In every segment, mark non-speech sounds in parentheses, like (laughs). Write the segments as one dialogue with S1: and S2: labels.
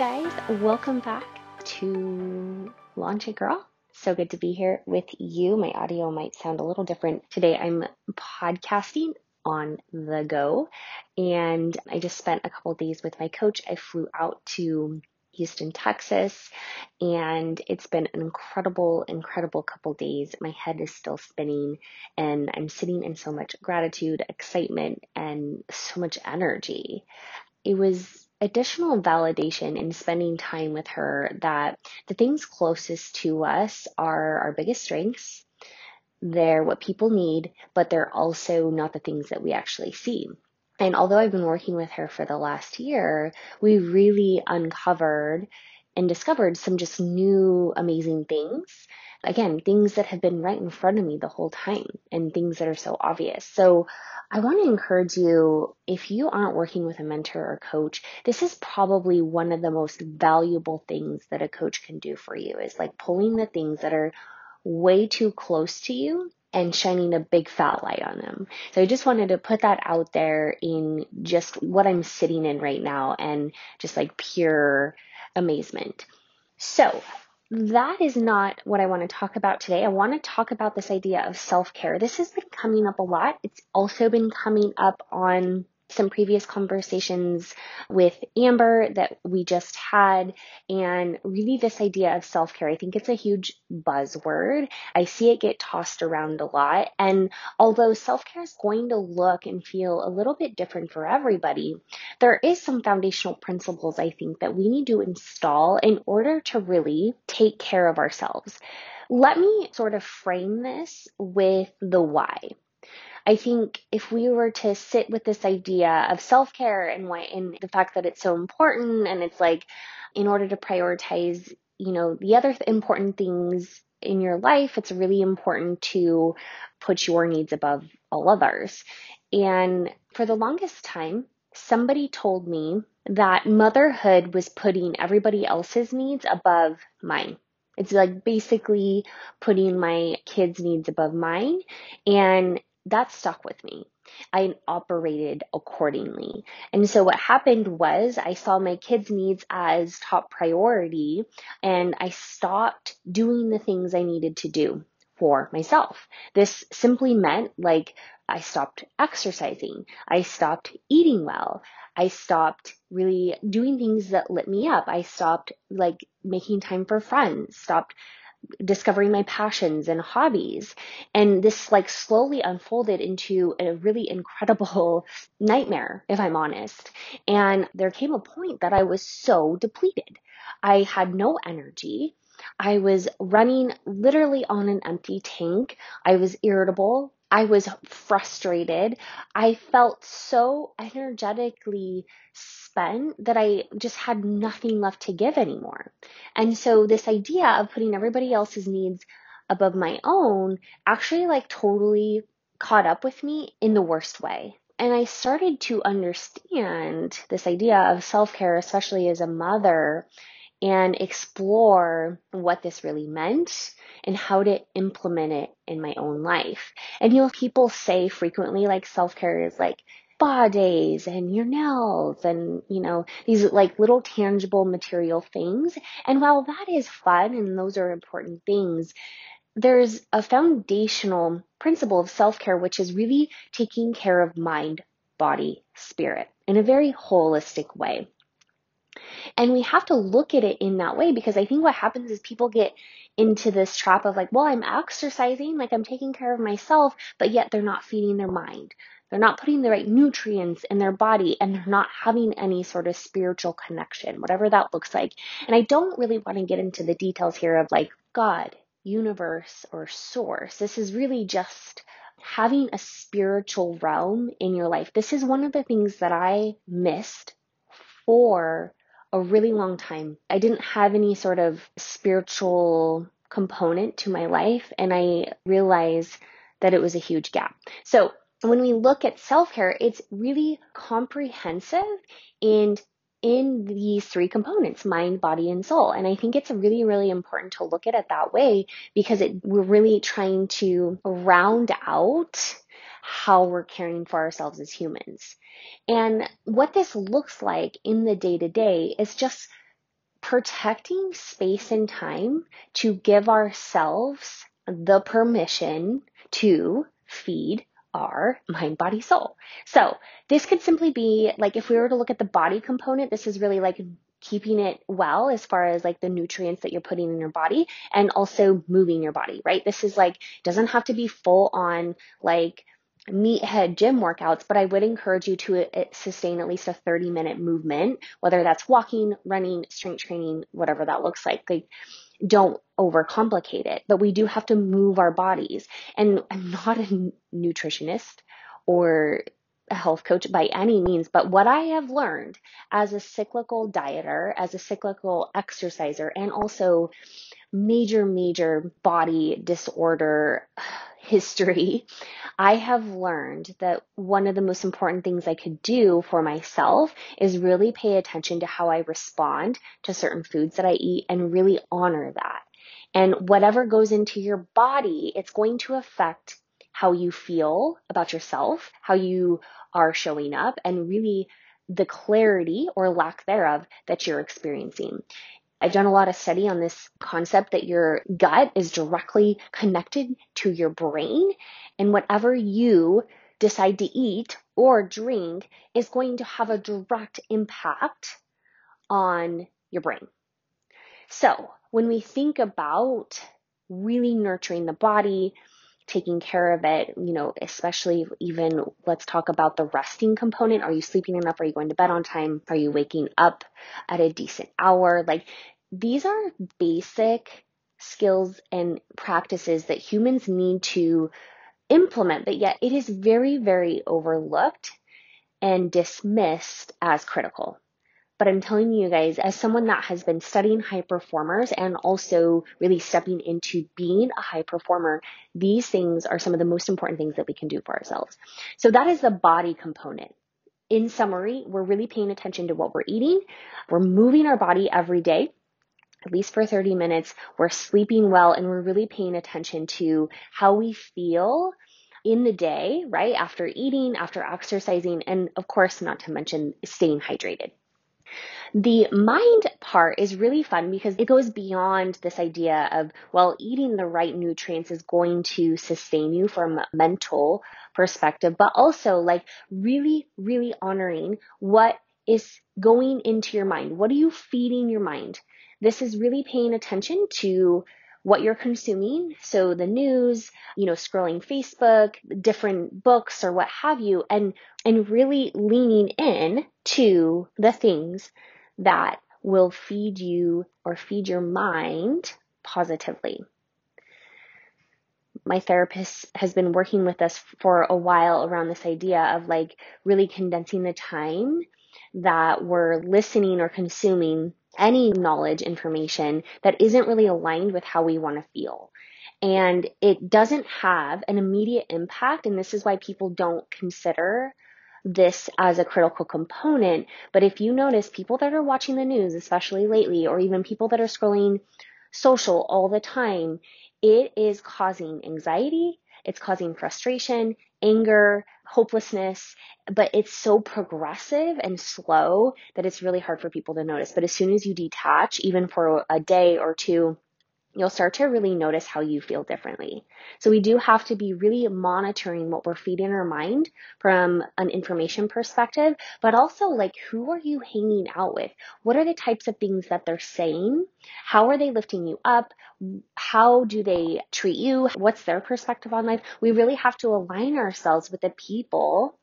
S1: Guys, welcome back to Launch It Girl. So good to be here with you. My audio might sound a little different today. I'm podcasting on the go, and I just spent a couple days with my coach. I flew out to Houston, Texas, and it's been an incredible, incredible couple days. My head is still spinning, and I'm sitting in so much gratitude, excitement, and so much energy. It was additional validation in spending time with her that the things closest to us are our biggest strengths. They're what people need, but they're also not the things that we actually see. And although I've been working with her for the last year, we really uncovered and discovered some just new amazing things again, things that have been right in front of me the whole time and things that are so obvious. So I want to encourage you, if you aren't working with a mentor or coach, this is probably one of the most valuable things that a coach can do for you is like pulling the things that are way too close to you and shining a big fat light on them. So I just wanted to put that out there in just what I'm sitting in right now and just like pure amazement. So that is not what I want to talk about today. I want to talk about this idea of self care. This has been coming up a lot. It's also been coming up on some previous conversations with Amber that we just had, and really this idea of self care. I think it's a huge buzzword. I see it get tossed around a lot. And although self care is going to look and feel a little bit different for everybody, there is some foundational principles I think that we need to install in order to really take care of ourselves. Let me sort of frame this with the why. I think if we were to sit with this idea of self care and why, and the fact that it's so important, and it's like, in order to prioritize, you know, the other th- important things in your life, it's really important to put your needs above all others. And for the longest time, somebody told me that motherhood was putting everybody else's needs above mine. It's like basically putting my kids' needs above mine. And that stuck with me. I operated accordingly. And so what happened was I saw my kids' needs as top priority and I stopped doing the things I needed to do for myself. This simply meant like I stopped exercising. I stopped eating well. I stopped really doing things that lit me up. I stopped like making time for friends, stopped discovering my passions and hobbies. And this like slowly unfolded into a really incredible (laughs) nightmare, if I'm honest. And there came a point that I was so depleted. I had no energy. I was running literally on an empty tank. I was irritable. I was frustrated. I felt so energetically spent that I just had nothing left to give anymore. And so this idea of putting everybody else's needs above my own actually like totally caught up with me in the worst way. And I started to understand this idea of self care, especially as a mother, and explore what this really meant and how to implement it in my own life. And you know, people say frequently like self care is like spa days and your nails and, you know, these like little tangible material things. And while that is fun and those are important things, there's a foundational principle of self care, which is really taking care of mind, body, spirit in a very holistic way. And we have to look at it in that way because I think what happens is people get into this trap of like, well, I'm exercising, like I'm taking care of myself, but yet they're not feeding their mind. They're not putting the right nutrients in their body and they're not having any sort of spiritual connection, whatever that looks like. And I don't really want to get into the details here of like God, universe, or source. This is really just having a spiritual realm in your life. This is one of the things that I missed for a really long time. I didn't have any sort of spiritual component to my life, and I realized that it was a huge gap. So when we look at self care, it's really comprehensive and in these three components mind, body, and soul. And I think it's really, really important to look at it that way because it, we're really trying to round out how we're caring for ourselves as humans. And what this looks like in the day to day is just protecting space and time to give ourselves the permission to feed our mind, body, soul. So this could simply be like if we were to look at the body component, this is really like keeping it well as far as like the nutrients that you're putting in your body and also moving your body, right? This is like doesn't have to be full on like meathead gym workouts, but I would encourage you to uh, sustain at least a 30 minute movement, whether that's walking, running, strength training, whatever that looks like. Like don't overcomplicate it, but we do have to move our bodies. And I'm not a nutritionist or a health coach by any means, but what I have learned as a cyclical dieter, as a cyclical exerciser, and also major, major body disorder history, I have learned that one of the most important things I could do for myself is really pay attention to how I respond to certain foods that I eat and really honor that. And whatever goes into your body, it's going to affect how you feel about yourself, how you are showing up, and really the clarity or lack thereof that you're experiencing. I've done a lot of study on this concept that your gut is directly connected to your brain and whatever you decide to eat or drink is going to have a direct impact on your brain. So when we think about really nurturing the body, taking care of it, you know, especially even let's talk about the resting component. Are you sleeping enough? Are you going to bed on time? Are you waking up at a decent hour? Like these are basic skills and practices that humans need to implement, but yet it is very, very overlooked and dismissed as critical. But I'm telling you guys, as someone that has been studying high performers and also really stepping into being a high performer, these things are some of the most important things that we can do for ourselves. So that is the body component. In summary, we're really paying attention to what we're eating. We're moving our body every day at least for 30 minutes. We're sleeping well and we're really paying attention to how we feel in the day, right? After eating, after exercising, and of course, not to mention staying hydrated. The mind part is really fun because it goes beyond this idea of, well, eating the right nutrients is going to sustain you from a mental perspective, but also like really, really honoring what is going into your mind. What are you feeding your mind? This is really paying attention to what you're consuming. So the news, you know, scrolling Facebook, different books or what have you, and, and really leaning in to the things that will feed you or feed your mind positively. My therapist has been working with us for a while around this idea of like really condensing the time that we're listening or consuming any knowledge information that isn't really aligned with how we want to feel. And it doesn't have an immediate impact. And this is why people don't consider this as a critical component. But if you notice people that are watching the news, especially lately, or even people that are scrolling social all the time, it is causing anxiety, it's causing frustration, anger, hopelessness, but it's so progressive and slow that it's really hard for people to notice. But as soon as you detach, even for a day or two, you'll start to really notice how you feel differently. So we do have to be really monitoring what we're feeding our mind from an information perspective, but also like who are you hanging out with? What are the types of things that they're saying? How are they lifting you up? How do they treat you? What's their perspective on life? We really have to align ourselves with the people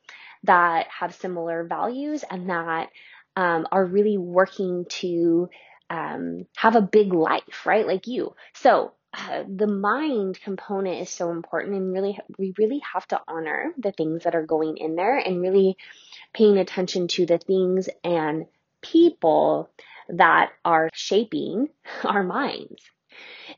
S1: that have similar values and that um, are really working to um, have a big life, right? Like you. So uh, the mind component is so important and really we really have to honor the things that are going in there and really paying attention to the things and people that are shaping (laughs) our minds.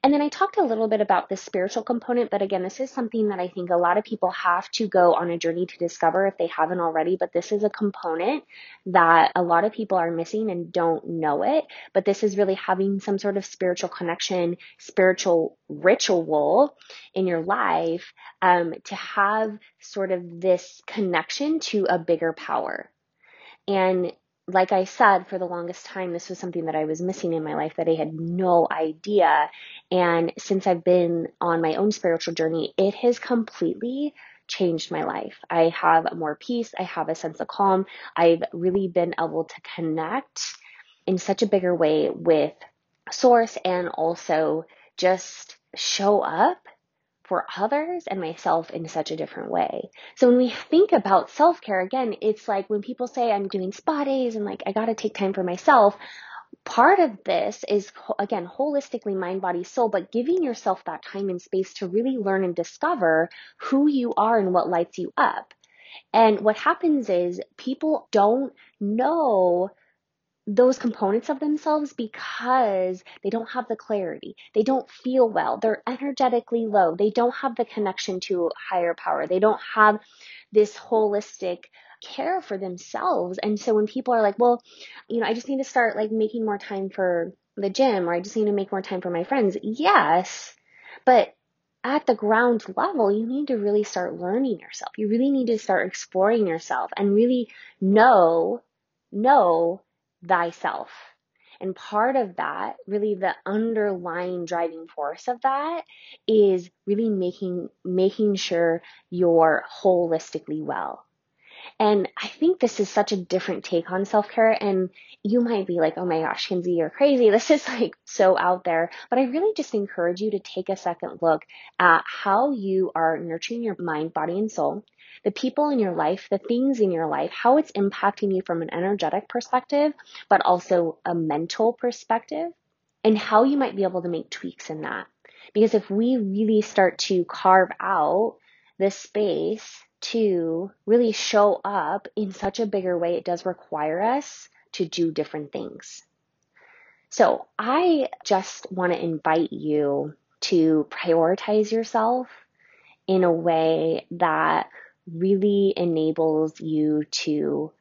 S1: And then I talked a little bit about the spiritual component, but again, this is something that I think a lot of people have to go on a journey to discover if they haven't already. But this is a component that a lot of people are missing and don't know it. But this is really having some sort of spiritual connection, spiritual ritual in your life um, to have sort of this connection to a bigger power. And like I said, for the longest time, this was something that I was missing in my life that I had no idea. And since I've been on my own spiritual journey, it has completely changed my life. I have more peace. I have a sense of calm. I've really been able to connect in such a bigger way with source and also just show up for others and myself in such a different way. So when we think about self care, again, it's like when people say I'm doing spa days and like I got to take time for myself. Part of this is, again, holistically mind, body, soul, but giving yourself that time and space to really learn and discover who you are and what lights you up. And what happens is people don't know those components of themselves because they don't have the clarity. They don't feel well. They're energetically low. They don't have the connection to higher power. They don't have this holistic care for themselves. And so when people are like, well, you know, I just need to start like making more time for the gym or I just need to make more time for my friends. Yes. But at the ground level, you need to really start learning yourself. You really need to start exploring yourself and really know, know thyself. And part of that, really the underlying driving force of that is really making, making sure you're holistically well. And I think this is such a different take on self care. And you might be like, oh my gosh, Kinsey, you're crazy. (laughs) This is like so out there. But I really just encourage you to take a second look at how you are nurturing your mind, body, and soul the people in your life, the things in your life, how it's impacting you from an energetic perspective, but also a mental perspective, and how you might be able to make tweaks in that. Because if we really start to carve out this space to really show up in such a bigger way, it does require us to do different things. So I just want to invite you to prioritize yourself in a way that really enables you to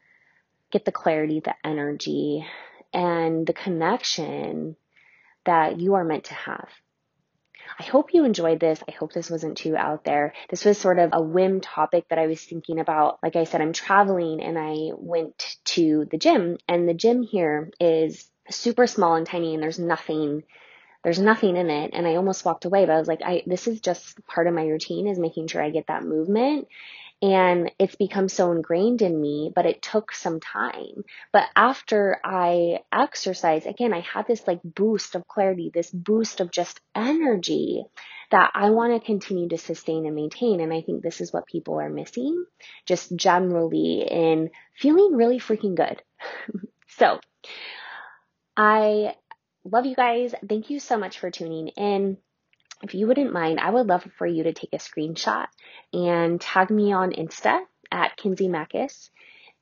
S1: get the clarity, the energy, and the connection that you are meant to have. I hope you enjoyed this. I hope this wasn't too out there. This was sort of a whim topic that I was thinking about. Like I said, I'm traveling and I went to the gym and the gym here is super small and tiny and there's nothing there's nothing in it and I almost walked away but I was like I this is just part of my routine is making sure I get that movement and it's become so ingrained in me, but it took some time. But after I exercise, again, I had this like boost of clarity, this boost of just energy that I want to continue to sustain and maintain. And I think this is what people are missing just generally in feeling really freaking good. (laughs) so I love you guys. Thank you so much for tuning in if you wouldn't mind, I would love for you to take a screenshot and tag me on Insta at Kinsey Mackis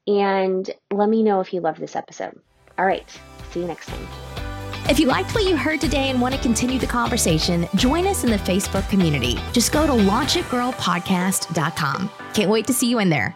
S1: and let me know if you love this episode. All right, see you next time.
S2: If you liked what you heard today and want to continue the conversation, join us in the Facebook community. Just go to launchitgirlpodcast.com. Can't wait to see you in there.